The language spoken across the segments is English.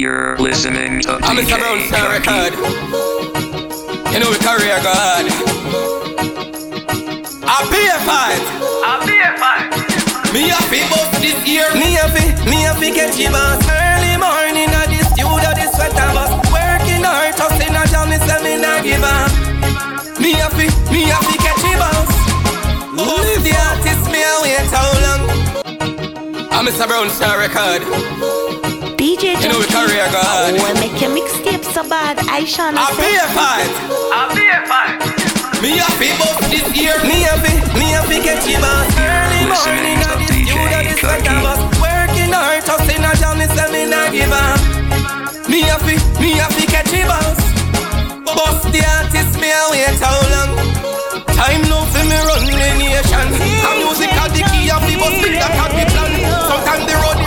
You're listening to I'm Mr. Brown Star Record. You know we career God. I pay a fight. I pay a fight. Me a fi bust this year. Me a fi, me a fi get you boss early morning at the studio. This sweater bus working hard, tossing a jam. Me say me not give up. Me a fi, me a fi get you boss. Live the artist, me a wait how long? I'm Mr. Brown Star Record. DJ You know we career God. Oh, I make your mixtape so bad. I shall I not pay a fight. I pay a fight. Me a fi bust this year. Me a fi, me a fi get you boss early Listening morning to at the DJ studio. This sweater Cookie. bus working hard, tossing a jam. Me say me not give up. Me a fi, me a fi get you boss. Bust the artist, me a wait how long? Time now for me run the nation. A music a the key of the bus, big that can be plan. Sometimes the road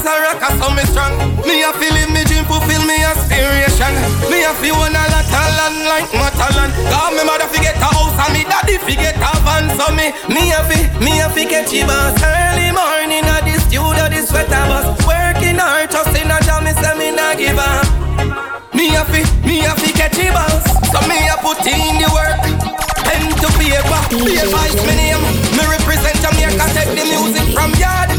as a rock, so me strong. Me a feel in me dream, fulfill me aspiration. Me a feel one a lot of land like Matalan. God, me mother forget a house and me daddy forget a van. So me, me a fi, me a fi get you boss early morning at the studio. This sweater bus working hard, just in a jam. Me say me not give up. Me a fi, me a fi catch a boss So me a put in the work Pen to paper, paper is my name Me represent Jamaica, take the music from yard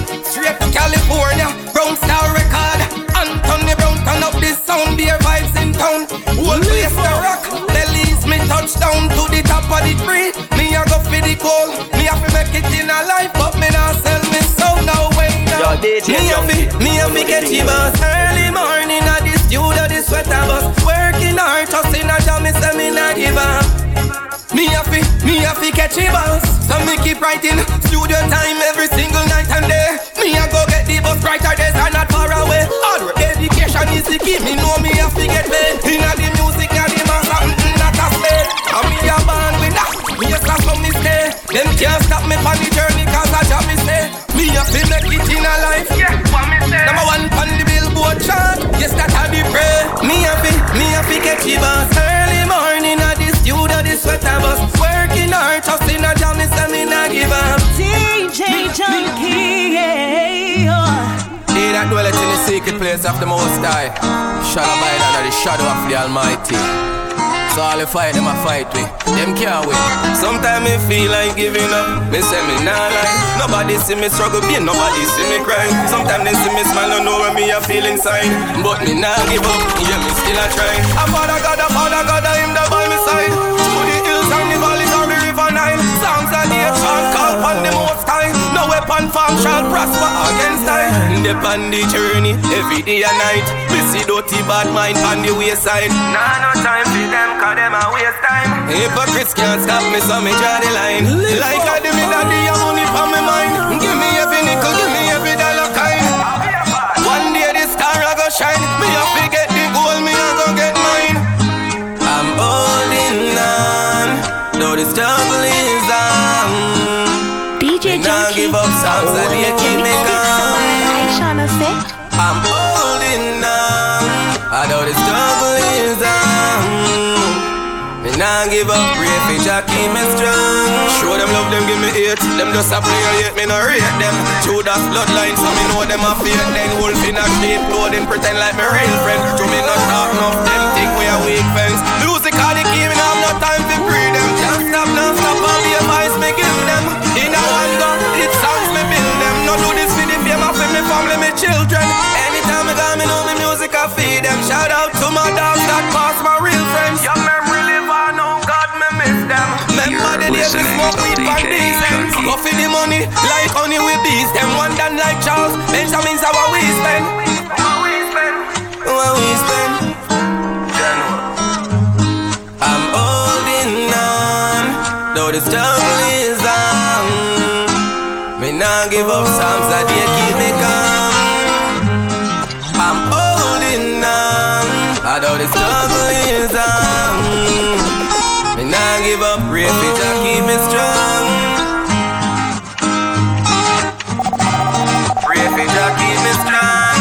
Straight to California, Brown Star Record. Anthony Brown turn up this sound, Bare Vybz in town. Whole place the rock, Belize me touchdown to the top of the tree. Me a go for the goal, me a fi make it in a life But me not sell me sound no way now. Yo, Me a fi, me a fi catch a boss Early morning at the studio, the sweater bus Working hard, tossing a jam, me say me not give up. Me a fi, me a fi catch a boss So me keep writing, studio time every single night and day Them can't stop me on the journey cause I job me stay Me a fi make it in a life Yeah, what me say? Number one on the billboard chart. Yes, that I be pray. Me a fi, me a fi catch you boss. Early morning at the studio, the sweater bus. Working hard, in a place of the Most High shall abide under the shadow of the Almighty. So all the fight them a fight with, them can't win. Sometimes me feel like giving up. Me say me nah lie. Nobody see me struggle, pain. Nobody see me cry. Sometimes they see me smile, don't know what me a feel inside. But me nah give up. Yeah, me still a try. A father God, a father God, I No weapon form shall prosper against I. Dep on the journey every day and night. We see dirty bad mind on the wayside. Nah, no time for them, cause them a waste time. Hypocrites can't stop me, so me draw the line. like I do me daddy, I money for me Nah give up, pray for Jah keep me strong. Show them love, them give me hate. Them just a play yet me no rate them. Judas bloodline, so me know them a fake. Then wolf in a sheep clothing, pretend like me real friend. To me not talk enough, them think we are weak fence. Music all the key, these ends Junky. Go for the money, like honey we bees. Them one done like Charles, Benjamin's how we spend? What we spend? What we spend? I'm holding on Though the struggle is on Me nah give up songs that they keep me calm. I'm holding on Although the struggle is on Me nah give up, pray for Jah keep me strong Pray for Jah keep me strong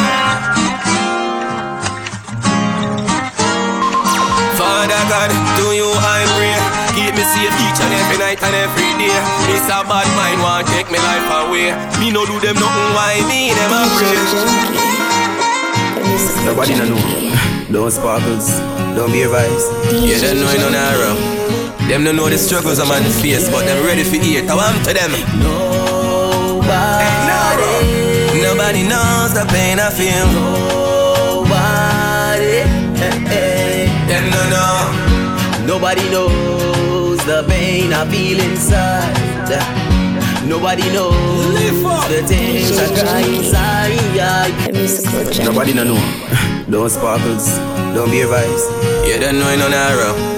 Father God, to you I pray Keep me safe each and every night and every day This a bad mind want take me life away Me no do them nothing why me them a Nobody no know. Don't sparkles, don't be advised. Yeah, they know no narrow. Them don't know the struggles I'm on the face, but them ready for it. I want to them. Nobody, Nobody knows the pain I feel. nobody, eh, eh. Them no know. Nobody knows the pain I feel inside. Nobody knows the things I cry inside. Nobody no know. Don't sparkles, don't be advised. Yeah, they know no narrow.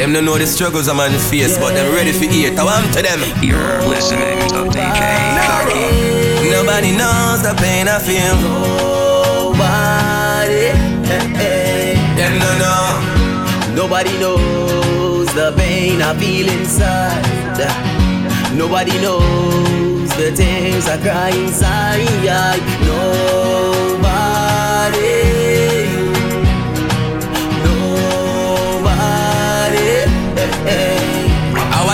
Them don't know the struggles I'm on the face, but them ready for it. I want to them. You're listening to DJ Darky. Nobody knows the pain I feel. Nobody. Them no know. Nobody knows the pain I feel inside. Nobody knows the things I cry inside. Nobody.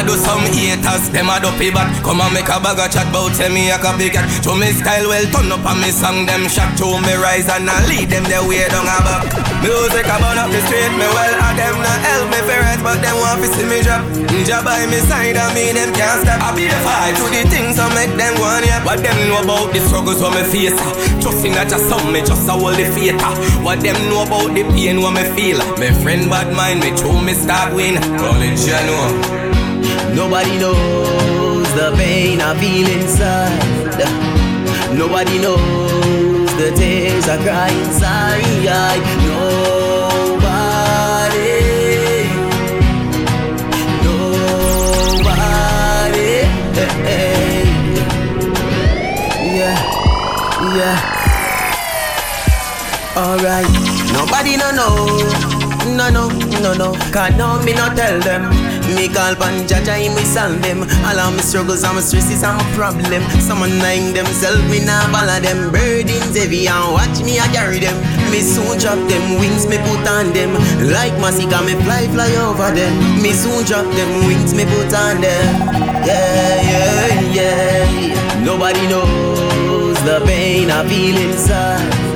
Do some haters, them a dopey back Come and make a bag of chat bout tell me a copycat To me style well turn up and me song them shot. To me rise and I lead them the way down a back. Music a burn up the street, me well a them not help me for right But them want to see me drop. Ninja by me side and me them can't stop. I be the fight to the things I make them on yeah. What them know about the struggles what me face ah. Trusting that just some me just a hold the faith ah. What them know about the pain what me feel Me friend bad mind me true me start win. College you know Nobody knows the pain I feel inside. Nobody knows the tears I cry inside. Nobody. Nobody. Yeah. Yeah. Alright. Nobody no know. No, no, no, no. Can't know me not tell them. Me call pan Jaja, he me solve them. All of my struggles and my stresses and my problem. Someone lying themselves, me nah follow them. Burdens heavy and watch me, I carry them. Me soon drop them wings, me put on them. Like Masika, me fly, fly over them. Me soon drop them wings, me put on them. Yeah, yeah, yeah. Nobody knows the pain I feel inside.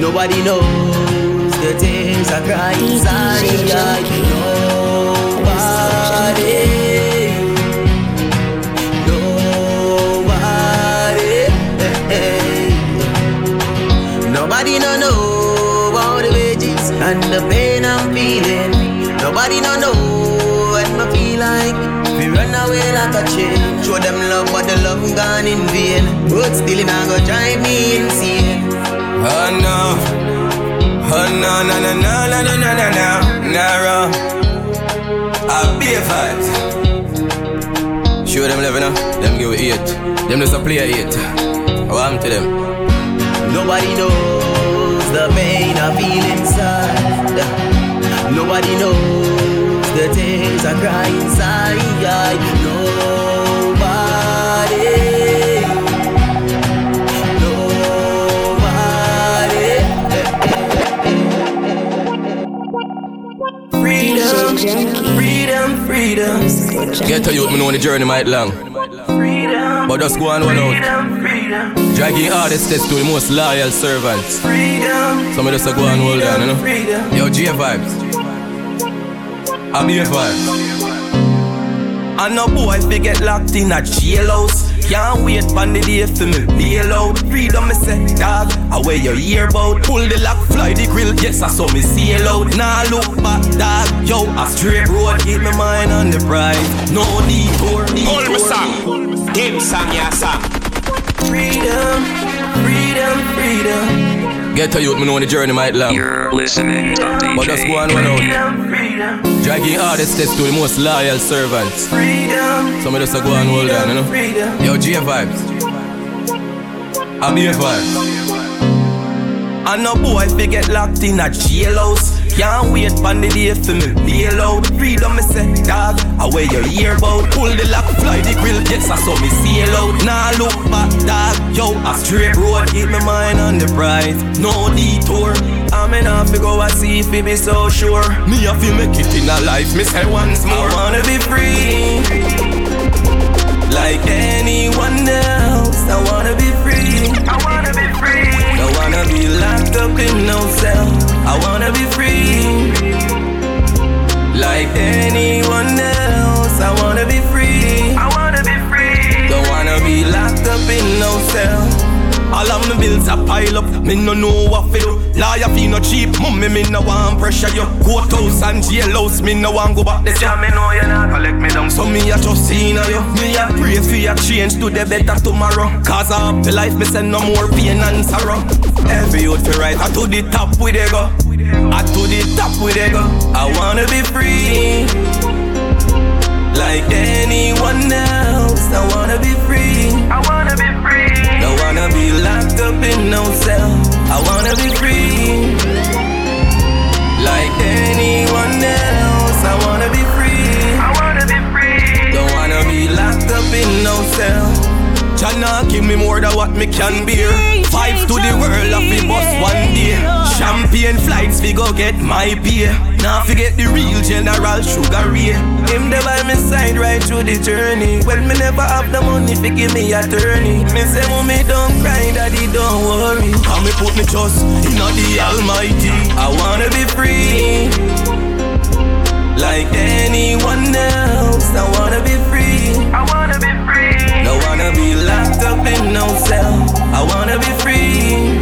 Nobody knows the tears I cry inside. The pain I'm feeling. Nobody no know what me feel like. We run away like a chain. Show them love, but the love gone in vain. But still, not go drive me insane. Oh no, oh no, no, no, no, no, no, no, no, no, narrow. I be a fight. Show them love, you know. Them give it eight. Them just a play a eight. I want to them. Nobody knows the pain I feel inside. Nobody knows the tears I cry inside. Nobody. Nobody. Freedom, freedom, freedom, Get to youth, me know the journey might long. freedom. But just go on one out. Freedom, freedom, Dragging hardest steps to the most loyal servants. freedom. So me just a go and hold on, you know. Freedom. Yo, J vibes. I be a vibes. I know boy fi get locked in a jailhouse. Can't wait for the day for me bail out. Freedom me say, dog, I wear your earbout. Pull the lock, fly the grill, yes I saw me sail out. Nah look back, dog, yo, a straight road, keep my mind on the prize. No detour, Hold me detour. song. Him song, yeah song. Freedom, freedom, freedom. Get to youth, me know the journey might long. You're listening to But just go DJ on one out. Freedom, freedom, Dragging hardest steps to the most loyal servants. freedom. So me just a go and hold on, you know. Freedom. Yo, J vibes. I be a vibes. I know boy fi get locked in a jailhouse. Can't wait for the day for me bail out. Freedom me say, dog, I wear your earbout. Pull the lock, fly the grill, yes I saw me sail out. Nah look back, dog, yo, a straight road, keep my mind on the prize. No detour. I'm enough to go and see if it be so sure. Me have to make it in a life, me say once more. I wanna be free. Like anyone else, I wanna be free. I wanna be wanna be locked up in no cell. I wanna be free, like anyone else. I wanna be free. I wanna be free. Don't wanna be locked up in no cell. All of my bills are pile up, me no know what to do. Lawyer fee no cheap, mummy me no want pressure you. Court house and jail house, me no want go back this year. me know you not collect me down. So me a just seen you. Me a pray for your change to the better tomorrow. Cause I the life, me send no more pain and sorrow. Every youth fi right I to the top with they go. I to the top with they go. I wanna be free. Like anyone else I wanna be free. I wanna be my beer. Now forget the real general sugar ray. Him there by my side right through the journey. Well me never have the money to give me attorney. Me say mommy don't cry, daddy don't worry. How me put me trust in the Almighty. I wanna be free like anyone else. I wanna be free. I wanna be free. Don't wanna be locked up in no cell. I wanna be free.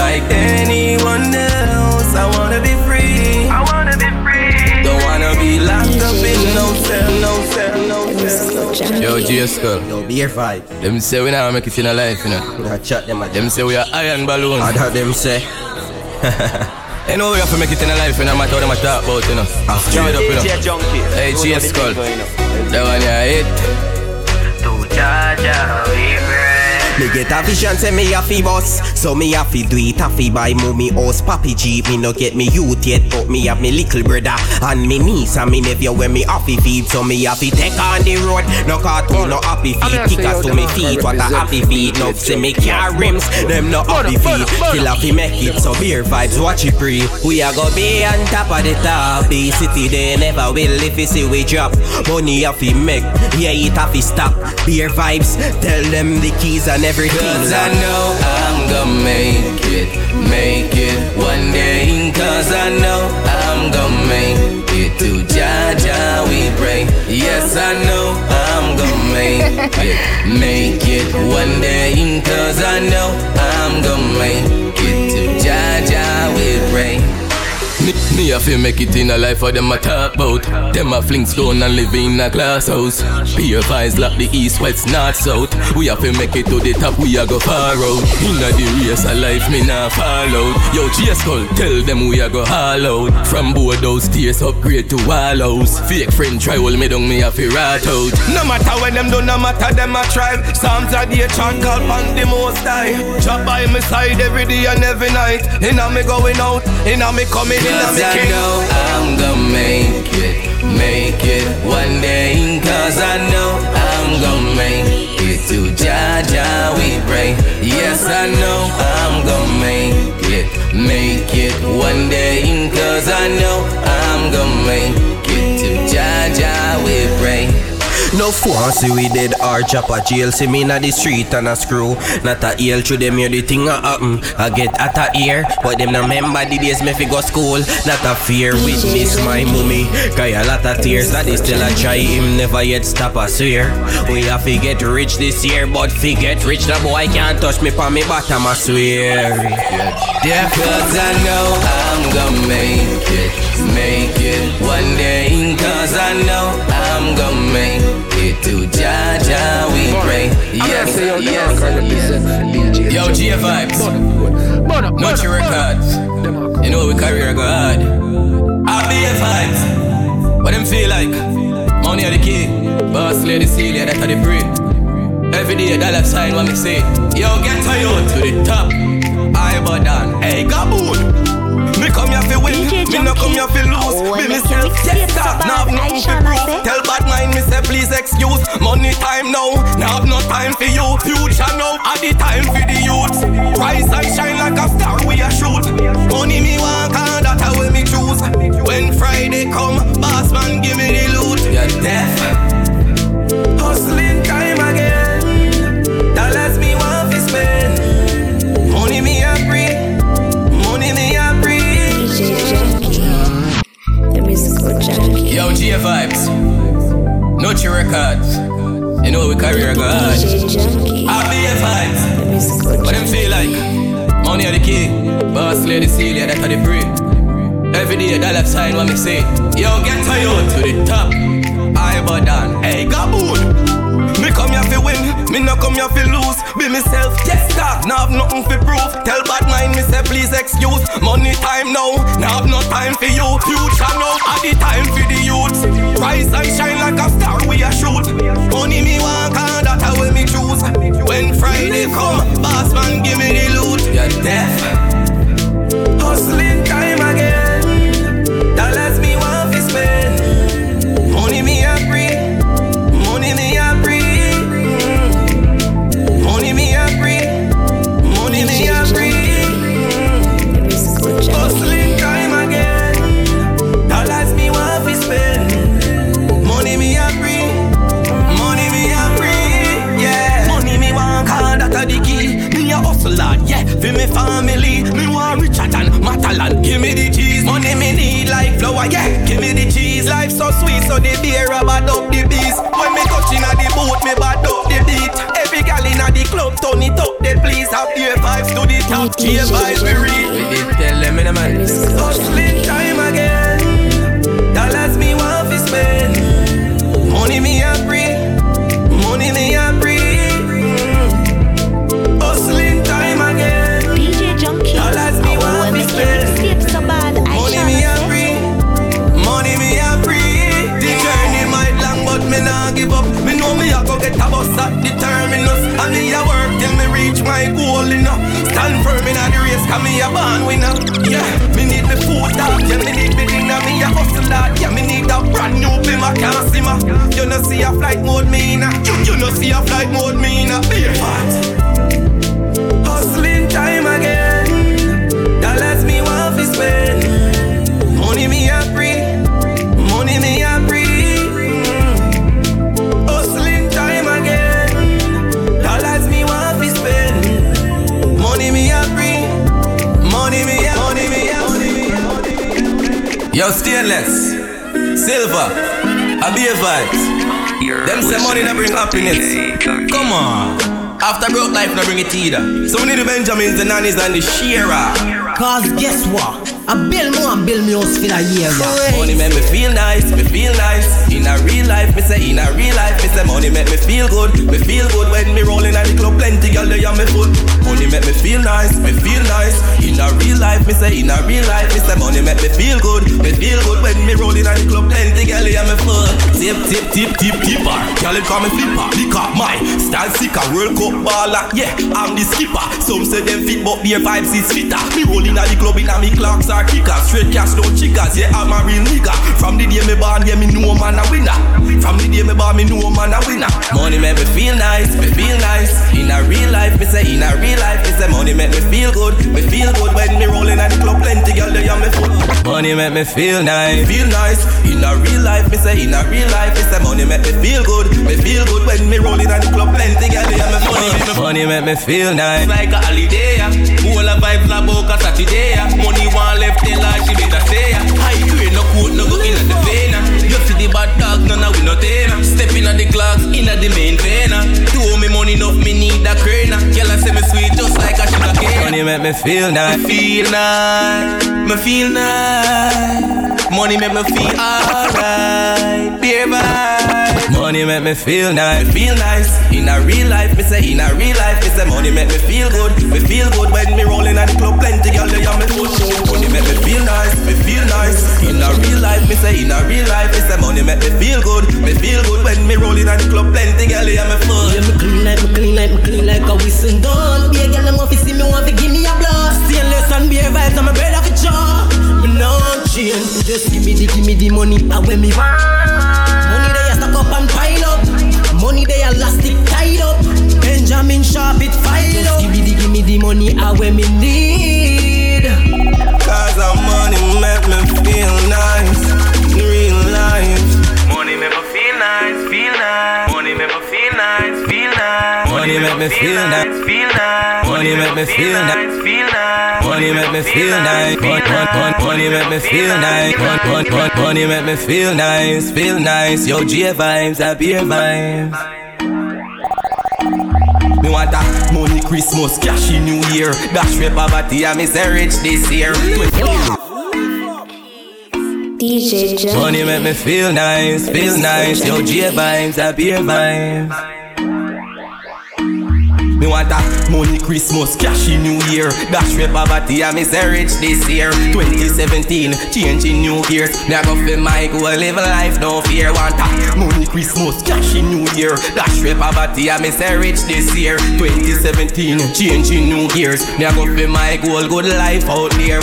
Like anyone else. I wanna be free. I wanna be free. Don't wanna be locked up in no cell, no cell, no cell. Yo, GS girl. Yo, beer vibe. Them say we never make it in a life, you know. I chat them Them say we are iron balloons. I heard them say. You know we have to make it in a life, you know, matter what them a talk about, you know. Straight up, you know. Junky. Hey, GS Skull. That one, yeah, hit. To Jaja, we pray. Me get a vision, say me a fi boss So me a fi do it, a fi buy mommy house. Papi Jeep, me no get me youth yet But me have me little brother. And me niece and me nephew when me happy feed So me a fi take on the road. No cartoon, no happy feet. Kickers to me feet, what a happy feet. No say me car rims, them no happy feet. Still a fi make it, so Bare Vybz, watch it pre We a go be on top of the top. The city they never will if you see we drop. Money a fi make, yeah it a fi stop. Bare Vybz, tell them the keys and everything. Cause I know I'm gonna make it, make it one day. Cause I know I'm gonna make it to Jaja we pray. Yes, I know I'm gonna make it, make it one day. Cause I know I'm gonna make it to Jaja we pray. Me, feel make it in a life for them a talk about Them a fling stone and live in a glass house. Pure vibes like the east, west, north, south. We have to make it to the top, we a go far out. Inna the race of life, me nah fall out. Yo, Chase Skull, tell them we a go all out. From those tears, upgrade to wall house. Fake friend try hold me down, me a fi rat out. No matter when them do, no matter them a try. Psalms a day, chant call on the most high. Drop by my side every day and every night. Inna me going out, inna me coming, inna me I know I'm gonna make it, make it one day. Cause I know I'm gonna make it to Jaja we pray. Yes, I know I'm gonna make it, make it one day. Cause I know I'm gonna make it No see we dead or chop a jail. See me inna the street and a screw. Not a heel to them hear the thing a happen I get at a ear But them no remember the days me fi go school. Not a fear witness my mummy. Cry a lot of tears That is still a try. Him never yet stop I swear. We have to get rich this year But fi get rich the boy can't touch me pa me bottom I swear. Yeah, cause I know I'm gonna make it, make it one day. Cause I know I'm gonna make it to Jaja we pray. Yes, yes, Yo, G vibes, not your records. You know we career go hard. I be a vibes. What them feel like? Money are the key. Boss lady Celia, that's how they pray. Every day a dollar sign what me say. Yo, get to you to the top. I but down. Hey, Gaboon. Me come here fi win, me no come here fi lose. Oh, Me myself make get you start, now have bad. nothing I fi prove. Tell bad mind me say please excuse. Money time now, now have no time for you. Future now, at the time for the youth. Rise and shine like a star we a shoot. Money me want and that a way me choose. When Friday come, boss man give me the loot. You're deaf. Hustling DJ Vibes, no Nutri Records. You know we carry a god. RBA Vibes, what them feel like? Money are the key, boss lady seal, yeah, that's how they pray. Every day, left sign, what me say? Yo, get to you to the top. I but done, hey, Gaboon. Me come here fi win, me no come here fi lose. Be myself, yes sir, now have nothing fi prove. Tell bad mind me say please excuse. Money time now, now I have no time for you. Future now, at the time for the youth. Rise and shine like a star we a shoot. Money me want, and that a way me choose. When Friday come, boss man give me the loot. You're deaf. Hustling time again. Life so sweet, so the beer a bad up the beast. When me touching at the boat, me bad up the beat. Every gal inna the club, turn it up, then please have the vibes to the top. G vibes we read. We did tell them in a man. Hustling time again. Race, me a. Yo, stainless, silver, a Bare Vybz. You're Them say money that bring happiness. Come on. After broke life, no bring it either. So we need the Benjamins, the nannies, and the Shearer. Cause guess what? I build more and build me house for the year. Money make me feel nice, me feel nice. In a real life, me say in a real life, me say money make me feel good, me feel good when me rolling at the club, plenty girl they on me foot. Money make me feel nice, me feel nice. In a real life, me say in a real life, me say money make me feel good, me feel good when me rolling at the club, plenty girl they on me foot. Tip tip tip tip tipper, girl they call me flipper, lick up my style sicker, World Cup baller, yeah I'm the skipper. Some say them fit, but their vibes is fitter. Me rolling at the club in a me clocks are kickers, straight cash no chickers, yeah I'm a real nigga. From the day me born, yeah me man a winner. From the day me born, me know man a winner. Money make me feel nice, me feel nice. In a real life, me say in a real life, me say money make me feel good, me feel good when me rolling at the club, plenty girl they on me foot. Money make me feel nice, feel nice. In a real life, me say in a real life, me say money make me feel good, me feel good when me rolling at the club, plenty girl they on me foot. Money make me feel nice. like a holiday. Whole of vibes like book a Saturday. Money one left, tell her she better stay. High grade, no coat, no go in at the vein. Bad dogs, none of we no tainer. Step in at the clocks, in at the main vein. Two me money enough, me need a crane. Girl, I say me sweet just like a sugar cane. Money make me feel nice. Feel nice, me feel nice. Money make me feel alright. Vibe. Money make me feel nice, feel nice. In a real life, me say in a real life, me say money make me feel good, me feel good when me rolling at the club, plenty girl they on me foot. Money make me feel nice, me feel nice. In a real life, me say in a real life, me say money make me feel good, me feel good when me rolling at the club, plenty girl they on me foot. Yeah, me clean like, me clean like, me clean like a whistle done. Be a girl, want to see me, want to give me a blast. Stainless and Bare Vybz, I'm a of a jar. Me no change, just give me the, give me the money, and when me want. Money they a elastic tied up. Benjamin Sharp it file up. Give me the, give me the money, I when me need. Cause the money make me feel nice, real life. Money make me feel nice, feel nice. Money make me feel nice, feel nice. Money make me feel nice. feel nice. Money make me feel nice. feel nice. Money make me feel nice. Mon- mon- mon- Money make me feel nice. Mon- mon- mon- Money make me feel nice. Feel nice. Yo, G vibes, I Bare Vybz. Me want a money Christmas, cash in New Year. Dash with poverty, I me say rich this year. DJ Jen. Money make me feel nice, feel nice. Yo, J vibes, I happy vibes. Me want a money Christmas, cash in New Year. Dash with poverty, I me say rich this year. 2017, changing new gears. A go fi my goal, live a life, no fear. Want a money Christmas, cash in New Year. Dash with poverty, I me say rich this year. 2017, changing new gears. A go fi my goal, good life out there.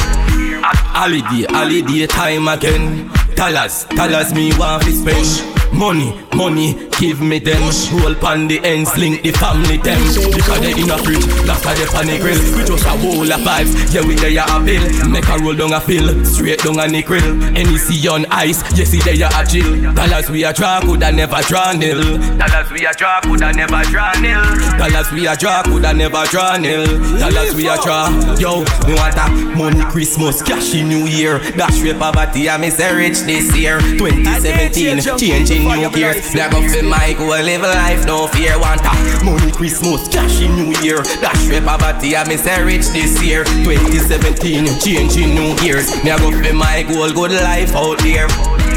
Holiday, holiday time again. Dollars, dollars me want to spend. Money, money, give me them. Roll pan the ends, link the family them. Because they in a fridge, they pan the grill. We just a whole of vibes, yeah we there a bill. Make a roll down a fill, straight down a nickel. Any see on ice, yes see there a chill. Dollars we a draw, coulda never draw nil. Dollars we a draw, coulda never draw nil. Dollars we a draw, coulda never draw nil. Dollars we a draw, yo, me want a money Christmas, cash in New Year. Dash with poverty, I me say rich this year. 2017, changing new gears. Me a go fi my goal, live a life, no fear. Want a money Christmas, cash in New Year. Dash with poverty, I me say rich this year. 2017, changing new gears. Me a go fi my goal, good life out there.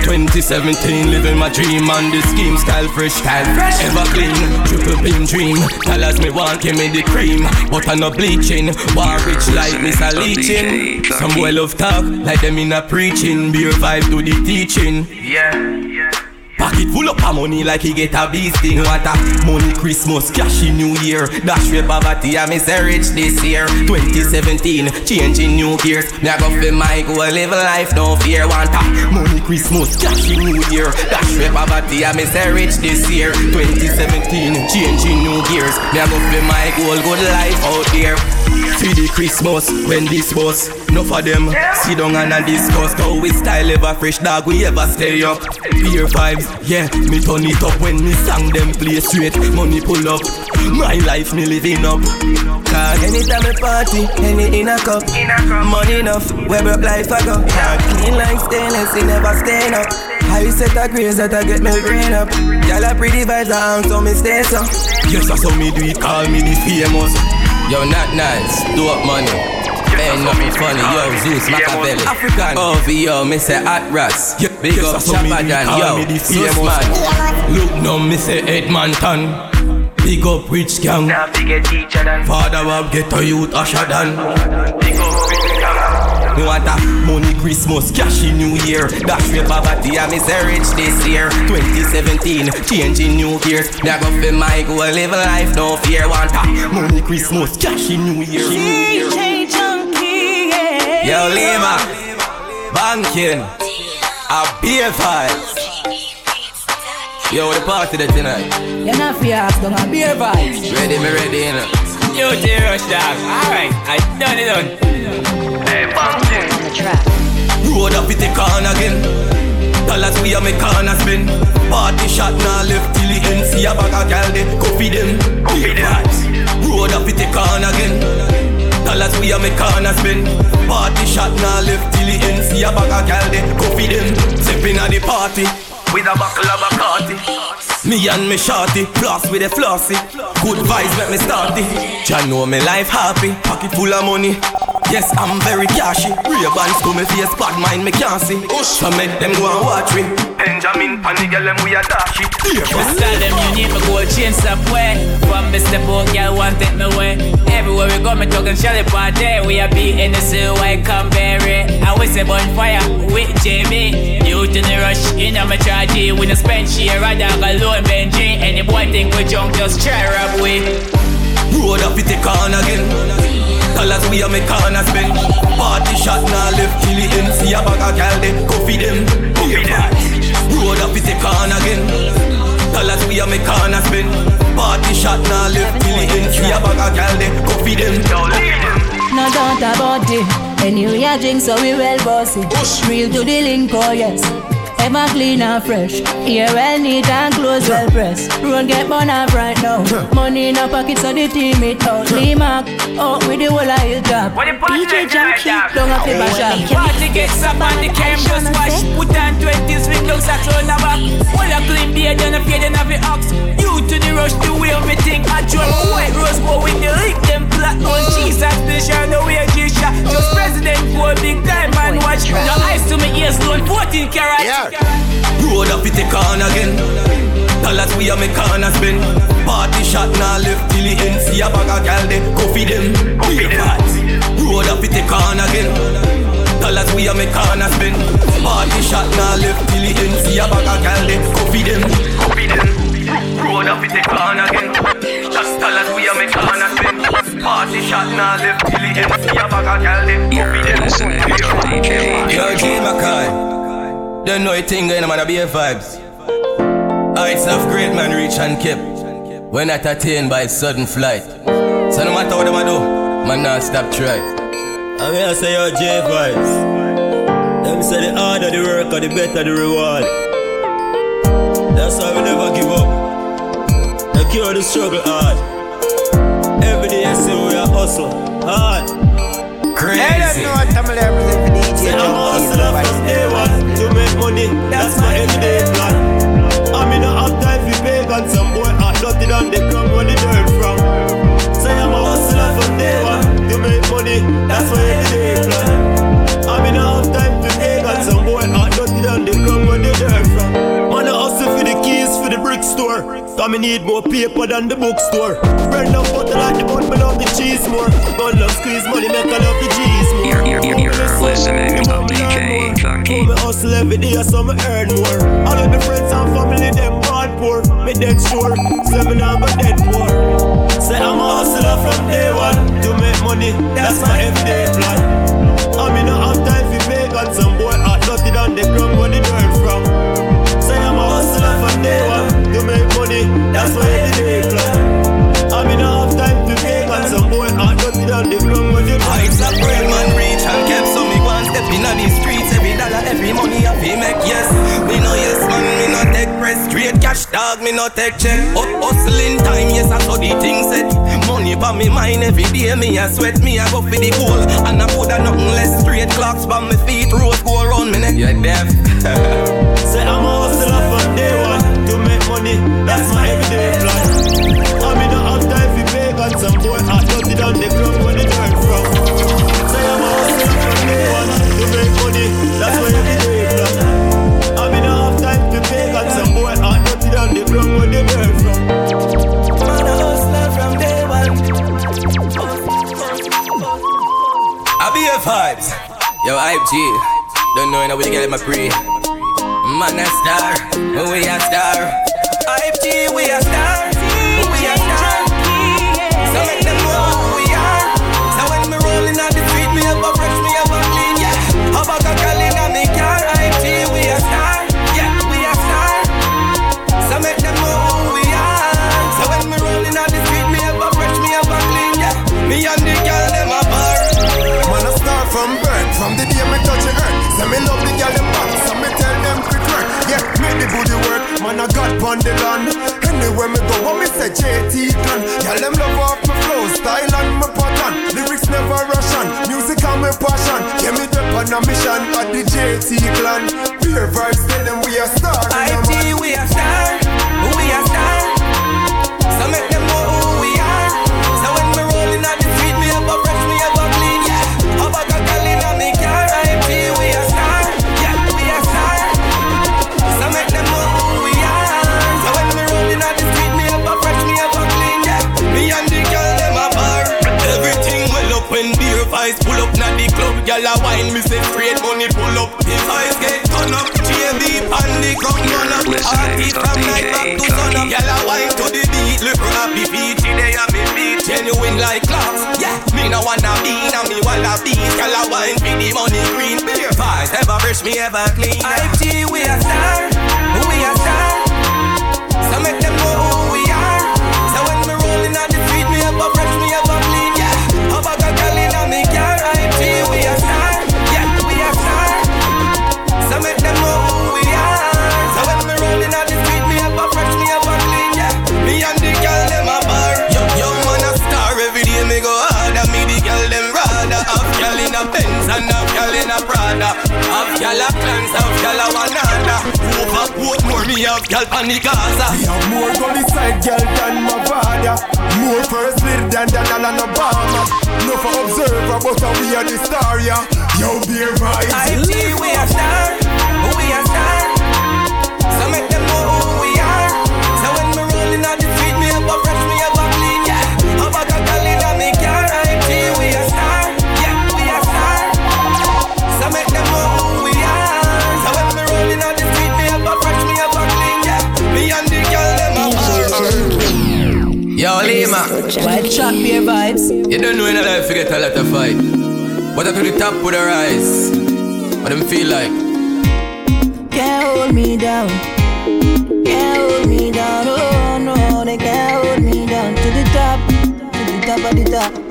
2017, living my dream on the scheme, style fresh, style fresh, ever clean, triple beam dream. Tell us me want, give me the cream, but I'm not bleaching. War rich like Miss a leeching. Some boy love talk like them in a preaching, beer vibe to the teaching. Yeah, full up of money like he get a beast. What a money Christmas, cash in New Year. Dash with poverty, I me say rich this year. 2017, changing new gears. Me a go fi my goal, live a life, no fear. Want a money Christmas, cash in New Year. Dash with poverty, I me say rich this year. 2017, changing new gears. Me a go fi my goal, good life out there. See the Christmas when this was. Enough of them. Sit down and discuss How we style ever fresh dog we ever stay up. Bare Vybz, yeah, me turn it up when me sang them play straight. Money pull up, my life me living up. Cause anytime me party, any in a cup. Money enough, where broke life I go clean like stainless, it never stain up. I set a grace that I get me brain up. Y'all a pretty vibes, I hang so me stay so. Yes, I how me do it, call me the famous Yo, not nice, do up money. Ain't nothing funny, yo, Zeus, Machiavelli. African, oh, over yo, me say hot rats. Big up Chopper Dan, yo, Zeus man. Look no, me say Edmonton. Big up rich gang. Now big teacher than Father of ghetto youth, Usher Dan. big up big Me want a money Christmas, cash in New Year. Dash with poverty, I me say rich this year. 2017, changing new gears. Me a go fi my goal, live a life, no fear. Want a money Christmas, cash in New Year. DJ Junky, yeah. Yo, Lima, banking, a Bare Vybz. Yo, the party there tonight. You're not fear, don't have Bare Vybz. Ready, me ready, you know. Yo, J Rush Dog. Alright, I done it done. Hey, bumping. Road up it take on again. Dollars we a make corner spin. Party shot now left till the end. See a bag of gal they go feed them. Bare Vybz. Road up it take on again. Dollars we a make corner spin. Party shot now left till the end. See a bag of gal they go feed them. Sipping at the party. With a buckle of Bacardi Me and me shorty Floss with a flossy Good vibes make me start it Jah know me life happy Pocket full of money Yes, I'm very cashy Real bands to me face Bad mind me can't see So make them go and watch me Benjamin, pan the girl them we a dashi. Just tell them you need me gold chain way. From me step out, girl want take me away. Everywhere we go, me talking shelly party. We a beat in the sea, white Canberra. I we say bonfire with Jamie. You to the rush, in a me charge. We no spend share, a dog alone Benji. Any boy think we junk, just try rob we. Road up it take on again Dollars we a make corner spend Party shot now left till the end See a bag of gal they go feed them Bare Vybz. Road up it take on again Dollars we a make corner spend Party shot now left till the end See a bag of gal they go feed them them. No doubt about it. Anyway, I drink so we well bossy. Real to the link, oh yes. Ever clean and fresh. Hair well neat and clothes well pressed. Run get money right now. Money in a pocket so the team it out. Lee Mark out with the whole of his job. DJ Junky don't have to bash up. Party gets up on the cam just wash. Put on 20s windows that roll the back. When you clean beard and a fade and have the ox. You to the rush the way me think I draw. White rose go with the lick them black on cheese and special the way G-shot. Just president go big time and watch. Your eyes to me ears loan 14 karat. Yeah. Road up it take on again. Dollars we a make corner spin. Party shot now left till the end. See a bag of gal they go feed them. Beer fat. Road up it take on again. Dollars we a make corner spin. Party shot now left till the end. See a bag of gal they go feed them. Go feed them. Road up it take on again. Just dollars we a make corner spin. Party shot now left till the end. See a bag of gal they go feed them. Listening to DJ Yo, J. Mackay. I don't know a thing going on, be a vibes. Ah, Heights of great man reach and kept. When entertained by sudden flight. So no matter what them a do, man not stop try. I mean I say yo J vibes. Them say the harder the work, or the better the reward. That's why we never give up. The cure the struggle hard. Every day I say we are hustle hard. Crazy. I don't know what I'm represent for DJ Say I'm a hustler from day one to make money. That's my everyday plan. I'm in a have time for pagan. Some boy hot dirty down the ground where the dirt from. Say I'm a hustler from day one to make money. That's my everyday plan. I'm in a have time for pagan. Some boy hot dirty down the ground store. Cause me need more paper than the bookstore. Bread and butter like the bun, me love the cheese more. Gun love squeeze money, make I love the G's more. You're, you're, you're, you're listening to DJ Junky. Me hustle every day so me earn more. All of my friends and family them born poor. Me dead sure, say me go dead poor. Say I'm a hustler from day one to make money. That's my everyday plan. I'm in a have time for pagan. Some boy hot dirty down the ground where the dirt from. Say I'm a hustler from day one to make money. That's my everyday plan. I'm in have time to pagan. Some boy hot dirty down the ground where the dirt Heights of great man reach and kept. So me go and step in on the streets. Every dollar, every money I feel make yes. Me no yes man, me no take press. Straight cash dog, me no take check. Hut- Hustling time, yes I saw the thing set. Money for me mind every day. Me a sweat, me a go for the goal. And I put a nothing less straight clocks by me feet. Rose go around me neck. You're deaf. money. That's my everyday plan. I'm in a have time for pagan. Some boy hot dirty down the ground where the dirt from. Say I'm a hustler from day one to make money. That's my everyday plan. I'm in a have time for pagan. Some boy hot dirty down the ground where the dirt from. Man a hustler from day one. I be a vibes. Yo, hype G. Don't know how we get my pre. Man a star, oh, we a star. We a star. We a star. So make them know who we are. So when me rolling on the street, me have a fresh, me have a clean, yeah. How about a girl in a me car? Hype G, we a star. Yeah, we a star. So make them know who we are. So when me rolling on the street, me have a fresh, me have a clean, yeah. Me and the girl them a bar. Man, I start from birth, from the day me touch the earth. Say me love the girl them back, so me tell them quick work. Yeah, make the booty work, man I got pon the land. Anywhere me go, what me say JT can. Girl them love off my flow, style and my pattern. Lyrics never rush on, music and my passion. Yeah, me dep on a mission at the JT clan. Bare Vybz, tell them we a star. Girl a wine, me say straight money pull up. If I get ton up, GMB pan the come run up. Party from night back to sun up. Girl a wine to the beat, look happy feet. Today a me beat, genuine like clocks. Yeah, me no wanna be, na me wanna be. Girl a wine for the money green. Bare Vybz, ever fresh, me ever clean. IFG, we a star, in a Prada. Have gal a clans, have gal a Wanada. Overcoat more me have gal on the Gaza. We have more gully side gal than father. More first lady than Donald and Obama. No for observer, but we are the star, yeah. Yo, Bare Vybz. I we are star, White shot Bare Vybz. You don't know in life you get a lot of fight. But up to the top with the rise. What them feel like? Can't hold me down. Can't hold me down. Oh no, they can't hold me down. To the top, to the top of the top.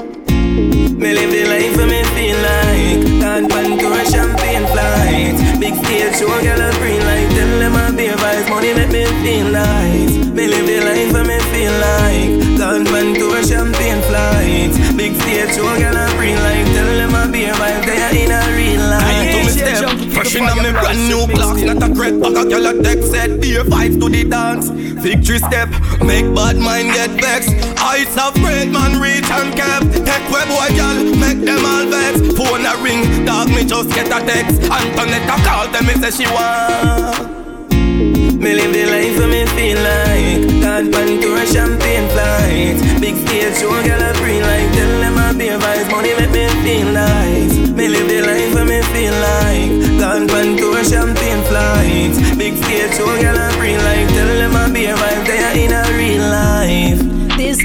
Me live the life and me feel like. Can't pan to a champagne flight. Big stage show girl a green light. Tell them I be vibes Money make me feel nice. Me live the life and me feel like. Can't pan to a champagne flight. Big stage show girl a green light. Tell them I be vibes They are in a real life step Fresh in me brand new clocks Not a crep Back a girl a text Said be a vibes to the dance. Victory step Make bad mind get vexed. Heights of great man reach and kept Take web boy girl Make them all vex. Phone a ring Dog me just get a text. Antoinette a call Them me say she want Me live the life and me feel like. Can't pan to a champagne flight. Big stage show girl a green light Tell them I be vibes Money make me feel nice. Me live the life and me feel like. Can't pan to a champagne flight. Big stage show girl a green light Tell them I be vibes They are in a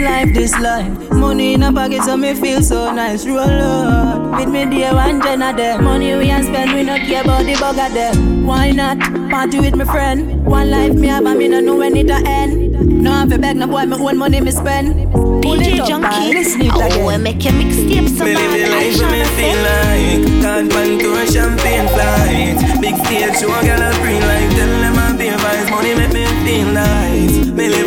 life, this life. Money in a pocket, so me feel so nice. Roll out with me dear one gen of them. Money we and spend, we not care about the bug of them. Why not party with my friend? One life me have, and me no know when it a end. No have to beg no boy, me own money me spend. Pull it DJ up, Junky. and listen it Oh, again. make your mixtape so Me live the bad. Life and me feel like Can't pan to a champagne flight Big stage show girl a green light Tell them I be vibes Money make me feel nice Me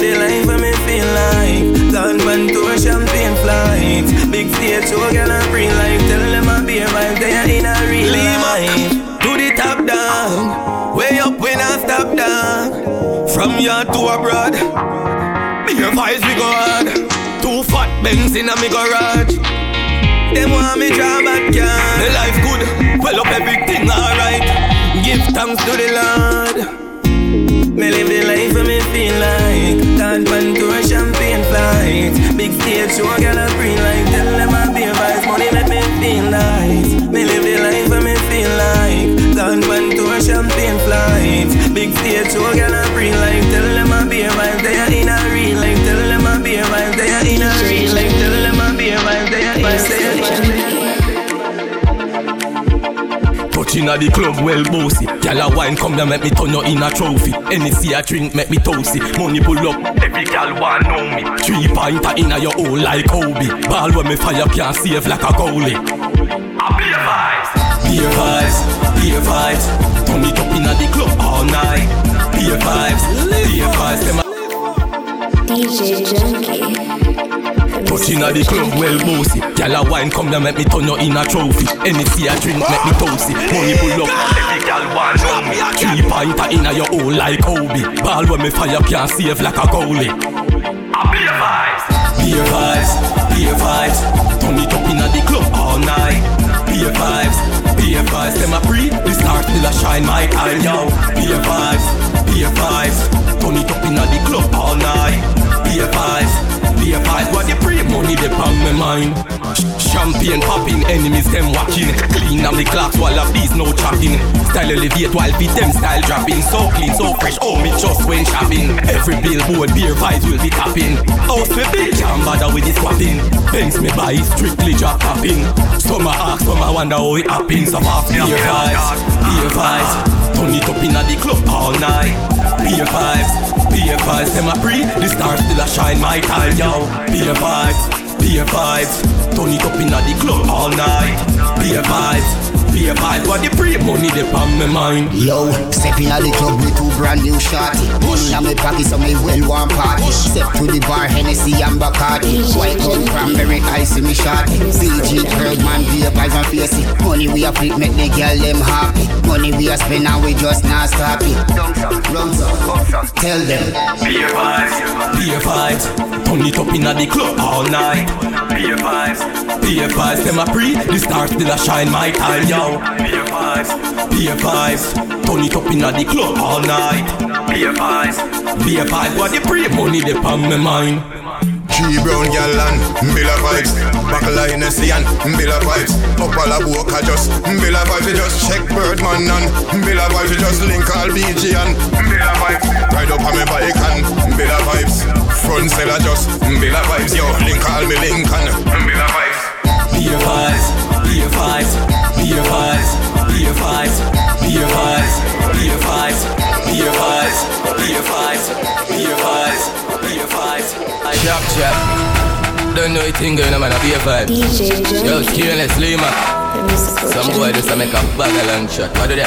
flight Big stage show girl a green light Tell them I be vibes They are in a real life. To the top down Way up when I stop down. From yard to abroad Me your vibes we go hard. Two fat Benz in a me garage. Them want me draw back car The life good Well up everything alright. Give thanks to the Lord Me live the life and me feel like. Can't pan to a champagne flight. Big stage show girl a green light. Tell them I be vibes Money make me feel nice. Me live the life and me feel like. Can't pan to a champagne flight. Big stage show girl a green light. Tell them I be vibes They are in a real life. Tell them I be vibes They are in a real life. Tell them I be vibes They are in a They are in a Touching at the club well bossy. Gyal a wine come here make me turn you in a trophy. Any a drink make me toasty. Money pull up Every gyal want know me. Three pointer in a your hole like Kobe. Ball when me fire can't save like a goalie. Bare Vybz Bare Vybz Bare Vybz Turn it up in a the club all night. Bare Vybz Bare Vybz DJ Junky. Touching at the club well bossy. Gyal a wine come here make me turn you in a trophy. Any a drink make me toasty. Money pull up. Every gyal want know me Three pointer in a your hole like Kobe. Ball when me fire can't save like a goalie. Bare Vybz Bare Vybz Bare Vybz Turn it up in a the club all night. Bare Vybz Bare Vybz. Them a pre The stars still a shine my eye yo. Bare Vybz Bare Vybz. Turn it up in a the club all night. Bare Vybz Vibes What the pre money they on my mind. Champagne popping Enemies them watching. Clean on the clocks while of these no chatting. Style elevate while beat them style dropping. So clean so fresh Oh me just went shopping. Every billboard Bare Vybz will be tapping. House me big Can't bother with the swapping Banks me buy strictly drop topping Some a ask some a wonder how it happen Some half Bare Vybz Bare Vybz. Turn it up inna the club all night Bare Vybz Bare Vybz Them a pre The stars still a shine my time Bare Vybz Bare Vybz Turn it up inna the club all night. Bare Vybz Bare Vybz What the pre money they on my mind Yo, step in the club with two brand new shorty Money in my pocket so me well want party Step to the bar, Hennessy and Bacardi White out cranberry ice in me shorty CG, Birdman, beer pies and crazy. Money we a flip make the girl them happy. Money we a spend and we just not stop it. Rums up, tell them. Bare Vybz, Bare Vybz. Turn it up inna the club all night. Bare Vybz, vibes. Them a pre, the stars still a shine my time, yo. Bare Vybz. Turn it up inna the club all night. Bare Vybz. What the pre money they on my mind. Three brown gal and Mbilla vibes Buckle sea and Mbilla vibes Up all a boca just Mbilla vibes We just check Birdman and Mbilla vibes We just link all BG and Mbilla vibes Ride up on me bike and Mbilla vibes Front seller just Mbilla vibes Yo, link all me link and Mbilla vibes Bare Vybz, Bare Vybz, Bare Vybz, Bare Vybz, Bare Vybz, Bare Vybz, Bare Vybz, Bare Vybz, Bare Vybz, Bare Vybz. Chop chop. Don't know anything going on, man. A Bare Vybz. DJ Johnny. Yo, careless Lima. Some boy just a make a bag of long shot. What do they?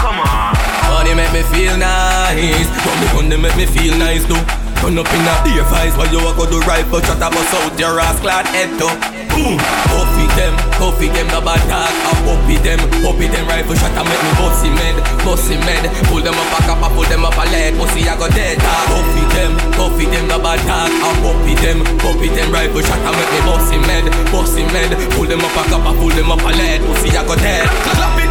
Come on. Money make me feel nice. Come me money make me feel nice too. Turn up in a Bare Vybz while you walk out the rifle shot a bust out your ass clad head too. Boom. Them, coffee them the bad dog. I puppy them, puppy them rifle shot a make me bossy med, bossy med. Pull them up back up, I pull them up a leg. Pussy I go dead dog. Coffee them, coffee them the bad dog. I puppy them, puppy them rifle shot a make me bossy med, bossy med. Pull them up back up, I pull them up a leg. Pussy I go dead. Clap it,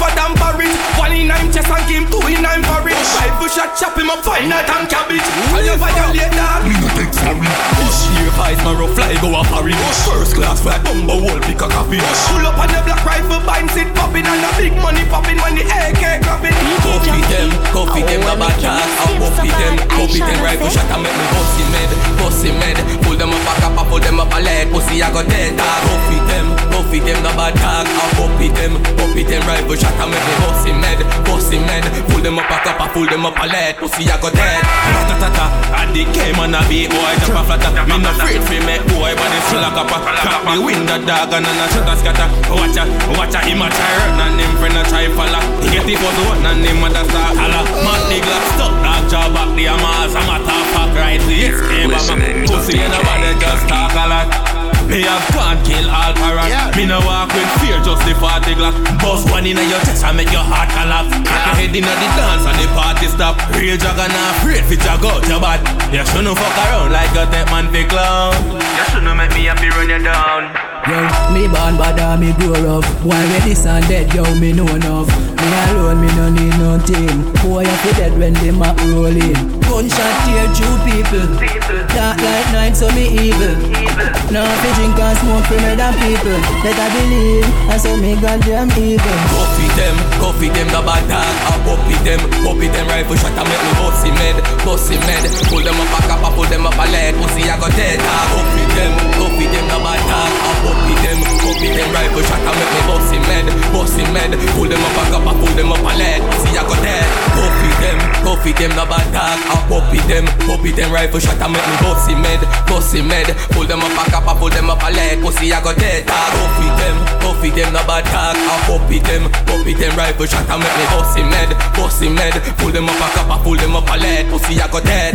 man, rap it, them suffer than porridge. One in nine chest and game, two in nine porridge. Rifle shot, chop him up, fine night and cabbage. And you violate that. Me no take sorry. Push here, fight, man, rough fly, go a parry. First class flight, bumbo wall, pick a copy. Pull up on the black rifle, bind sit popping, and the big money popping when the AK grabbing. Coffee them, coffee them, the bad dog. I puppy them, puppy them, rifle shot, and make me bossy med, bossy med. Pull them up back up, pull them up a leg. Pussy, I got dead dog. Coffee them, coffee them, the bad dog. I puppy them, puppy them, rifle shot, and make me bossy med, bossy med. Pull them up back up, I pull them up a leg. Pussy, I got dead. Ratatata, I the came on a beat boy, jump a flatter. Me no afraid fi make boy, but it's full of copper. Crack me window dog and a shut a scatter. Watch a, watch a, him a try run and him friend a try follow. He get it for the one and him mother start holla. Mad the glass stuck, jaw back the Hamas. I'm a top fuck right, the escape. I'm a pussy and nobody just talk a lot. Me have can't kill all parrot. Me no walk with fear, just the party glock Bust one in your chest and make your heart collapse. Crack your head in the dance and the party stop. Real jagger not afraid fi jog out your bad. You shouldn't fuck around like a dead man fi clown. You shouldn't make me happy run you down. Yo, me born bad and me grow rough Why when this and dead, yo, me know enough Me alone, me no need no team Boy, I fi dead when them a roll in Gunshot tear through people Dark like night, so me evil Now fi drink and smoke for me than people Better believe, and so me goddamn evil Coffee them, coffee them, the bad dog. I puppy them, puppy them, rifle shot, I make me bossy med, bossy med. Pull them up back up, I pull them up a leg. Pussy, I got dead dog. Coffee them, coffee them, the bad dog. I puppy them, puppy them, rifle shot, I make me bossy med, bossy med. Pull them up back up, I pull them up a leg. Pussy, I got dead. Coffee them, coffee them, the bad dog. I puppy them, puppy them, rifle shot, I make me bossy med, bossy med. Pull them up back up, I pull them up a leg. Pussy, I got dead dog. Coffee them, coffee them, the bad dog. I puppy them, puppy them, rifle shot, I make me bossy med, bossy med. Pull them up back up, I pull them up a leg. Pussy, I got dead.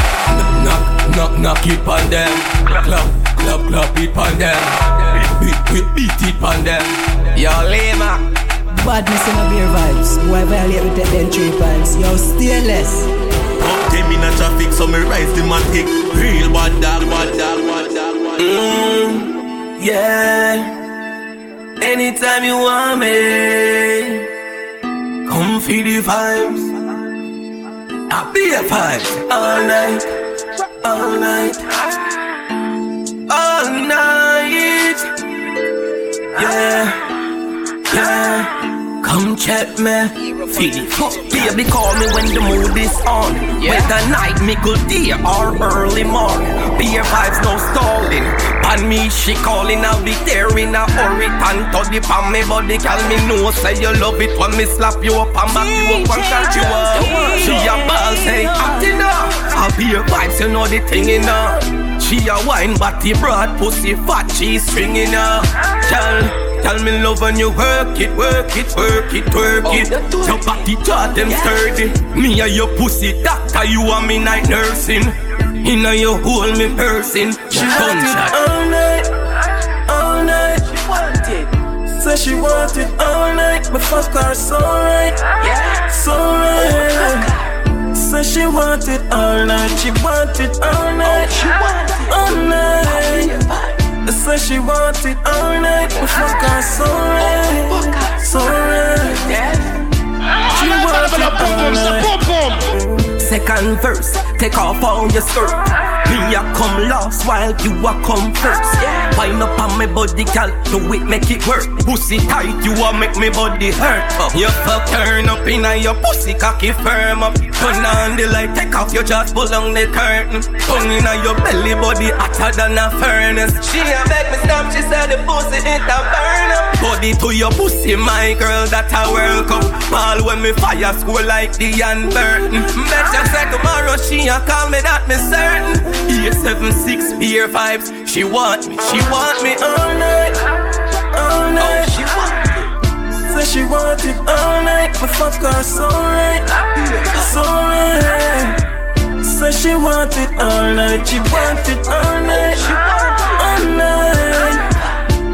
Knock, knock, knock it on them. Clap, clap, clap it on them. Beat, beat, beat it on them. Yo, Lima. Badness in my Bare Vybz Boy, violate with the then three pants Yo, stainless Up them in a traffic so me rise the matic Real bad dog, bad dog, bad dog, bad dog. Mm, yeah. Anytime you want me, come feel the vibes. I be a vibes all night, all night, all night. Yeah, yeah. Come check me, feel it. Baby, call me when the mood is on. Whether night, me good day or early morning. Bare Vybz, no stalling. On me, she calling, I'll be there in a hurry. And to the pan me body, call me no say you love it when me slap you up and back you up and catch you up. She a ball say, acting up. I'll be your vibes, you know the thing in her. She a wine, body broad, pussy fat, she stringing her. Tell. Tell me love when you work it, work it, work it, work it. Oh, your body jaw them sturdy. Me and your pussy doctor, you and me night nursing. Inna your hold me person. She want it Gunshot. all night, all night. She want it. So she want it all night, but fuck her so right, so right. Say she want it all night, she want it all night, she wanted all night. Say she want it all night, but fuck her so right, so right. She want it all night. Second verse, take off all your skirt. Me a come last while you a come first. Yeah. Wind up on my body, gal, do it make it work. Pussy tight, you a make me body hurt. Up. You fuck turn up in your pussy cocky firm up. Turn on the light, take off your jaws, pull on the curtain. Tongue in on your belly, body hotter than a furnace. She a beg me stop, she said the pussy it a burn up. Body to your pussy, my girl, that World Cup. Ball when me fire school like the Ian Burton. Bet you say tomorrow she a call me that me certain. Year seven six year vibes. She want me, she want me all night, all night. Oh, she want me. Say she want it all night, but fuck her so right, so right. Say she want it all night, she want it all night, she wanted all night.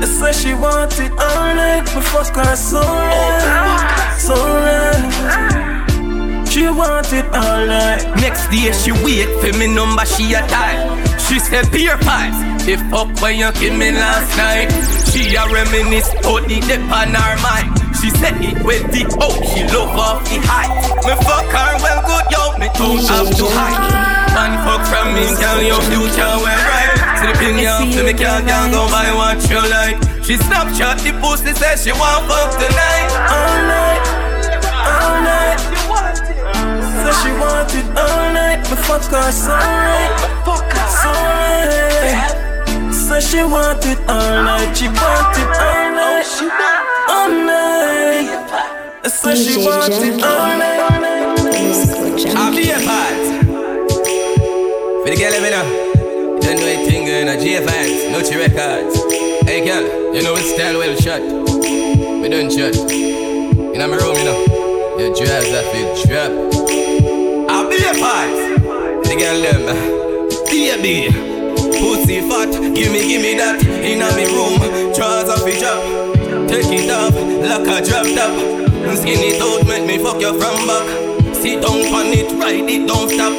Say she want it all night, but fuck her so right, so right. She want it all night. Next day she wait for me number, she a time. She said beer pipes, the fuck when you give me last night. She a reminisce the dip on her mind. She said it with the oh, she love off the high. Me fuck her well good, yo, me don't have to hide. Man fuck from me, tell your future well right. Slipping you off to me can't, can't go buy what you like. She snapshot the pussy, said she want fuck tonight. All night, all night. Say she want it all night, but fuck her so right, so she want it all night, she want it all night, all night. Say she want it all night. I'll be a part. For the girl, let me know. Don't know anything in a J Vans, Nucci Records. Hey girl, you know it's style well shot. Me done shot. In my room, you know. Your dress off it drop. I'll be a part. The girl them, baby. Pussy fat, gimme, gimme that. In me room, trousers fi drop. Take it off, like a drop top. Skin it out, make me fuck you from back. Sit down on it, ride it, don't stop.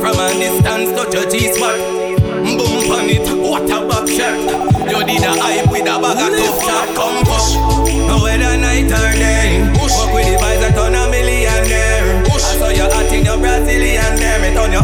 From a distance, touch your G-spot. Boom on it, what a back shot. You did a hype with a bag of tough shot. Come push. Whether night or day. Push, Fuck with the vibes, I turn a millionaire. Push, I saw you hot in your Brazilian there. Me turn you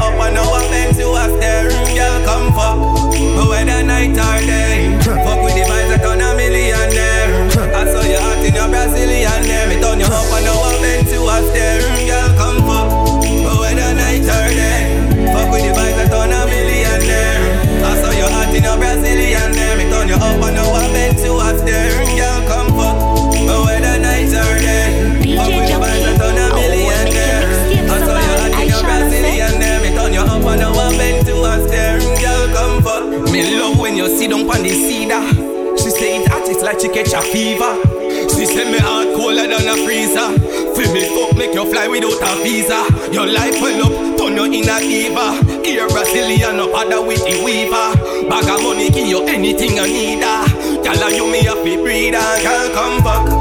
anything you need. ah. Girl, you me a fi breeder. Girl, come back.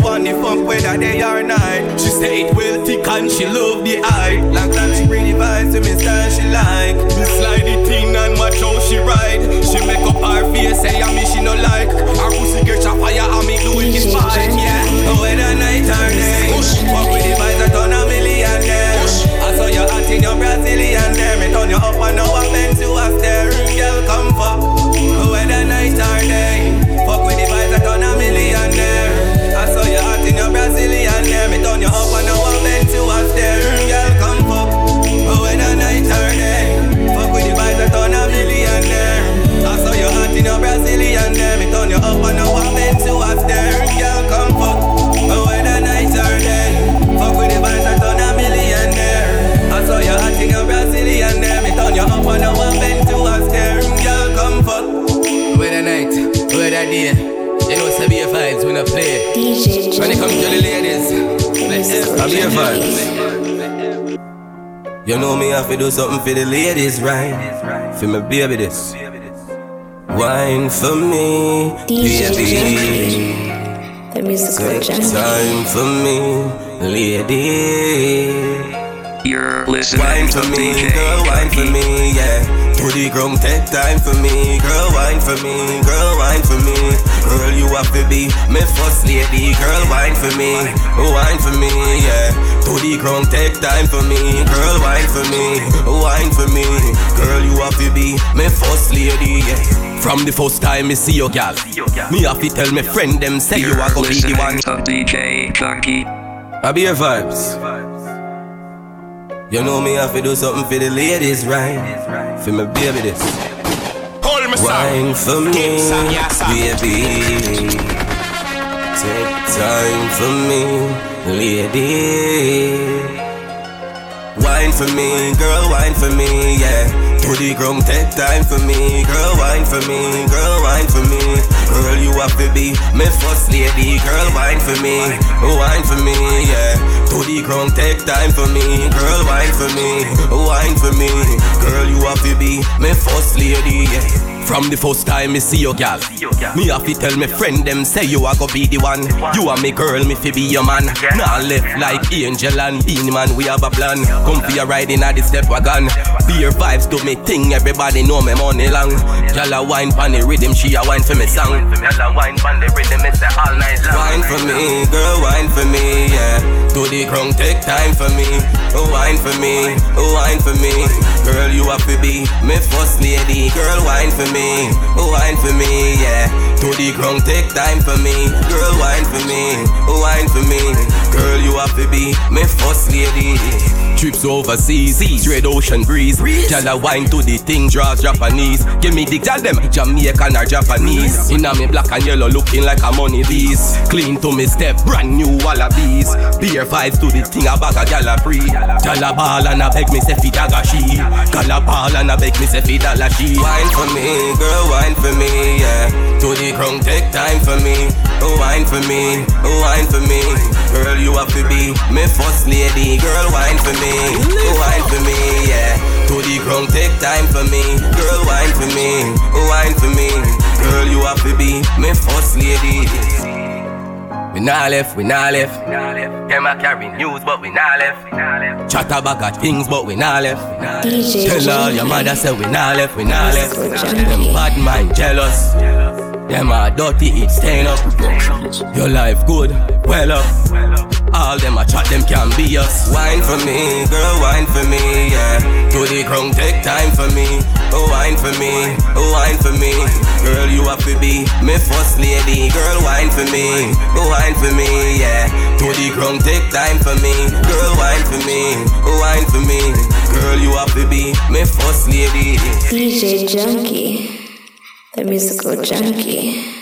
She want the fuck whether day or night. She say it will thick and she love the eye. Like that she bring the vibes to me style she like. Me slide the thing and watch how she ride. She make up her face, say I me she no like. Her pussy get a fire and me do it is fine, yeah. Whether night or day, fuck with the vibes, I turn a millionaire. I saw you hot in your Brazilian there. Me turn you up and now I bend to a stare. Girl, come fuck. there. Me turn you up and now I'm meant to have there. Girl, come fuck. But when the night are there, eh, fuck with the vibes, I turn a millionaire. I saw your heart in a Brazilian there. Me turn you up and now I'm meant to have there. Girl, come fuck. But when the night are there, eh, fuck with the vibes, I turn a millionaire. I saw your heart in a Brazilian there. Me turn you up and now I'm meant to have there. Girl, come fuck. But when the night, with the day when I play. DJ When it comes to the ladies, I be vibes. You know me, have to do something for the ladies, right? For my baby, this. Wine for me, DJ baby. The musical Take Junky. time for me, lady. You're listening Wine to for me, DJ girl, wine for me, yeah. To the take time for me, girl, wine for me, girl, wine for me. Girl, you have to be my first lady, girl, wine for me, oh, wine for me, yeah. To the ground, take time for me, girl, wine for me, oh, wine for me. Girl, you have to be my first lady, yeah. From the first time me see your gal, me have to tell my friend them say you You're are gonna be the one. to DJ be your vibes. You know me have to do something for the ladies, right? For my baby this. Hold me Wine for me, Keep song, yeah, song. baby. Take time for me, lady. Wine for me, girl, wine for me, yeah. To the ground, take time for me, girl, wine for me, girl, wine for me. Girl, you have to be my first lady, girl, wine for me, wine for me, yeah. To the ground, take time for me, girl, wine for me, wine for me. Girl, you have to be my first lady, yeah. From the first time me see your gal, me have to tell me friend them say you are go be the one. You are me girl, me fi be your man. Now left like angel and Beenie Man, we have a plan. Come for your ride in a the step wagon. Bare Vybz do me thing, everybody know me money long. Gal a wine pon the rhythm, she a wine for me song. Gal a wine pon the rhythm, say all night long. Wine for me, girl, wine for me, yeah. To the ground, take time for me. Oh, wine for me, oh, wine for me. Girl, you have to be me first lady. Girl, wine for me, oh, wine for me, yeah. To the ground, take time for me. Girl, wine for me, wine for me. Girl, you have to be my first lady. Trips overseas, straight ocean breeze. Gyal a wine to the thing, draws Japanese. Give me the gyal them Jamaican or Japanese. Inna me black and yellow, looking like a money beast. Clean to me step, brand new wallabies. Bare Vybz to the thing, a bag of gyal a free. Gyal a ball and a beg me say fi daga she. Gyal a ball and a beg me say fi dollar she. Wine for me, girl, wine for me, yeah. To the ground, take time for me. Oh, wine for me, oh, wine for me. Girl, you have to be my first lady. Girl, wine for me, oh, wine for me, yeah. To the ground, take time for me. Girl, wine for me, oh, wine for me. Girl, you have to be my first lady. We nah left, we nah left. Them a carry news, but we nah left. Chat about got things, but we nah left. Tell all your mother say we nah left, we nah left. Them bad mind jealous. Them are dirty, it stain up. Your life good, well up. All them a chat, them can be us. Wine for me, girl, wine for me, yeah. To the ground, take time for me. Oh, wine for me, oh, wine for me. Girl, you have to be my first lady. Girl, wine for me, oh, wine for me, yeah. To the ground, take time for me. Girl, wine for me, oh, wine for me. Girl, you have to be my first lady. DJ Junky. The musical Junky.